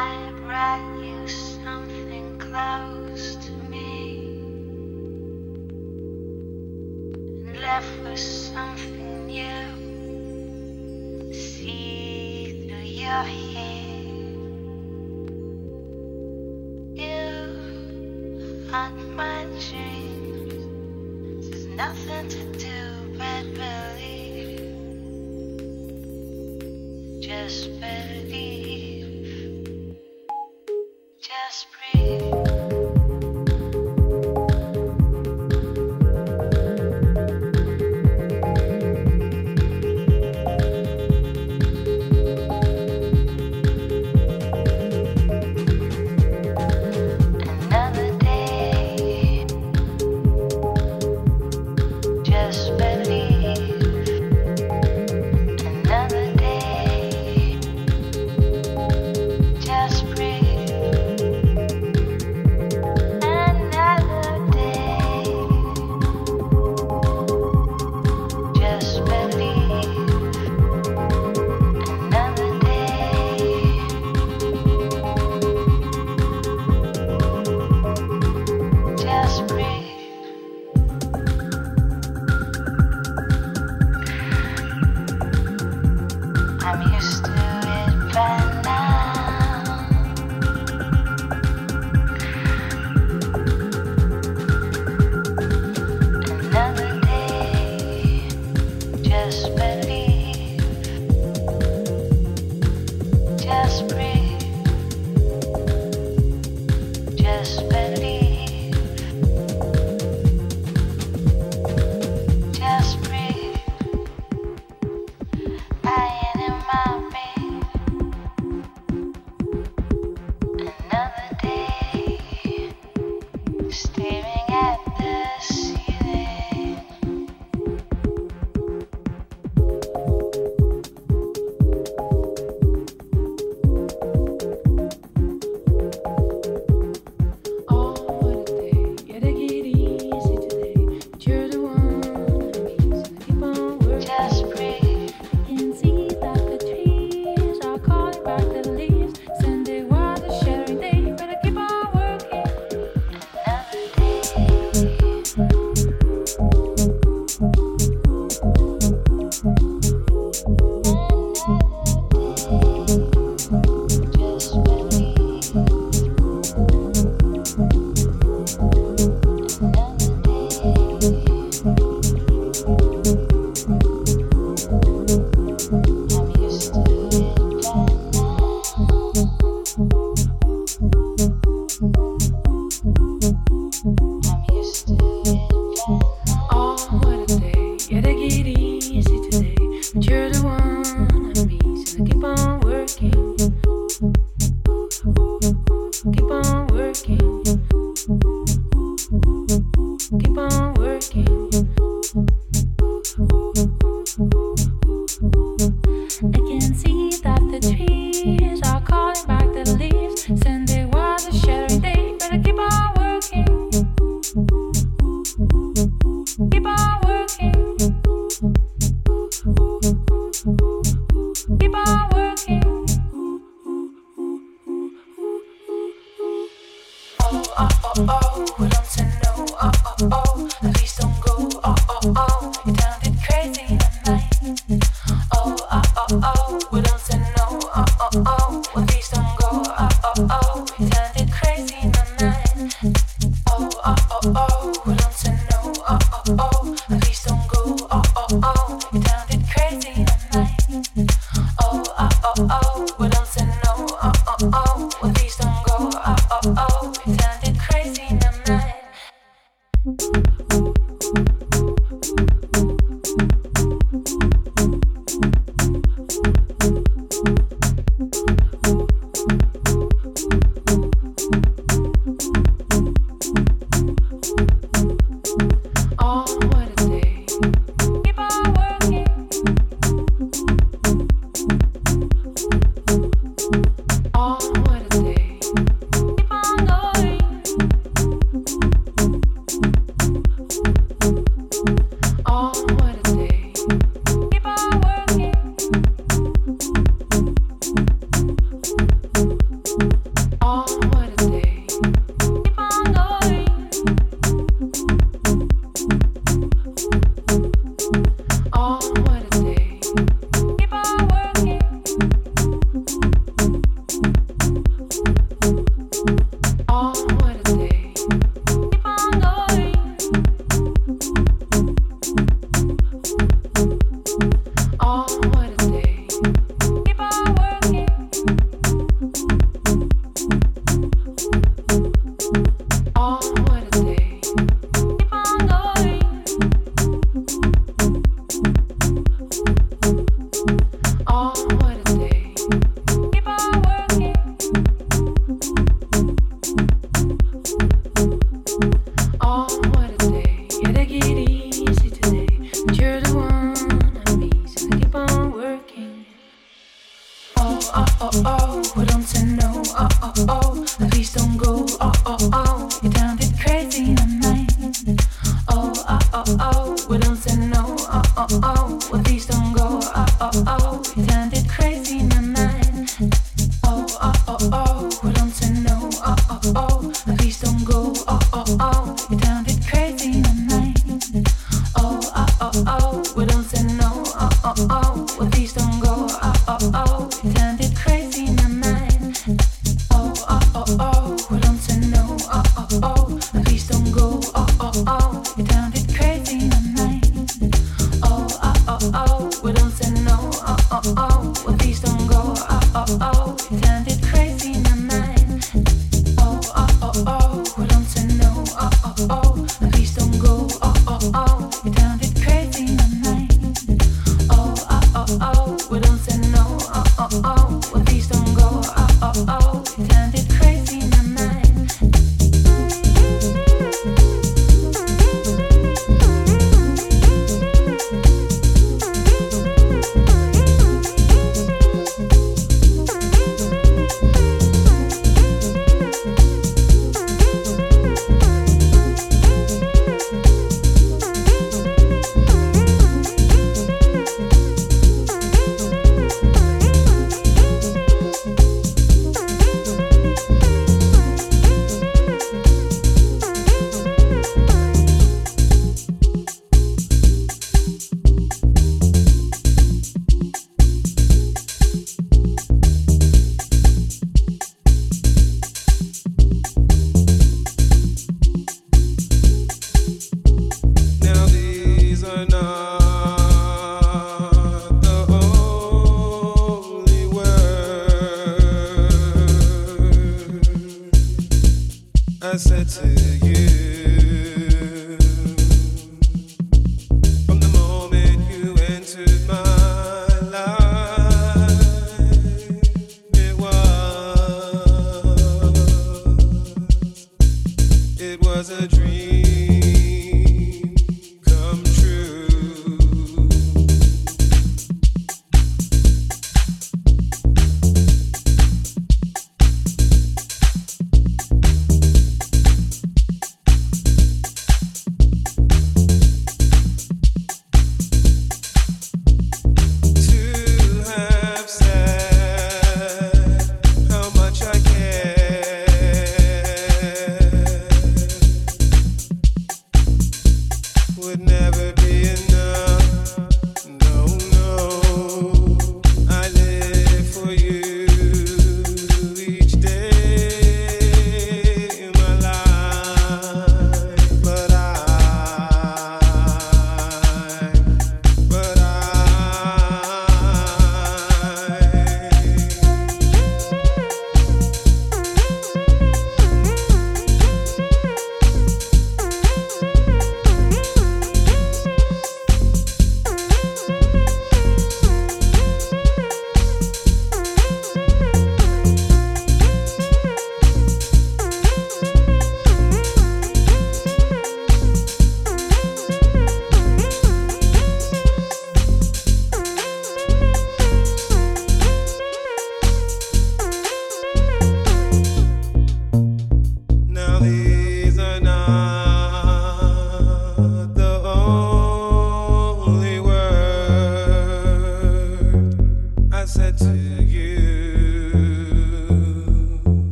I brought you something close to me and left with something new. See through your. You haunt my dreams. There's nothing to do but believe. Just believe.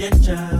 Back and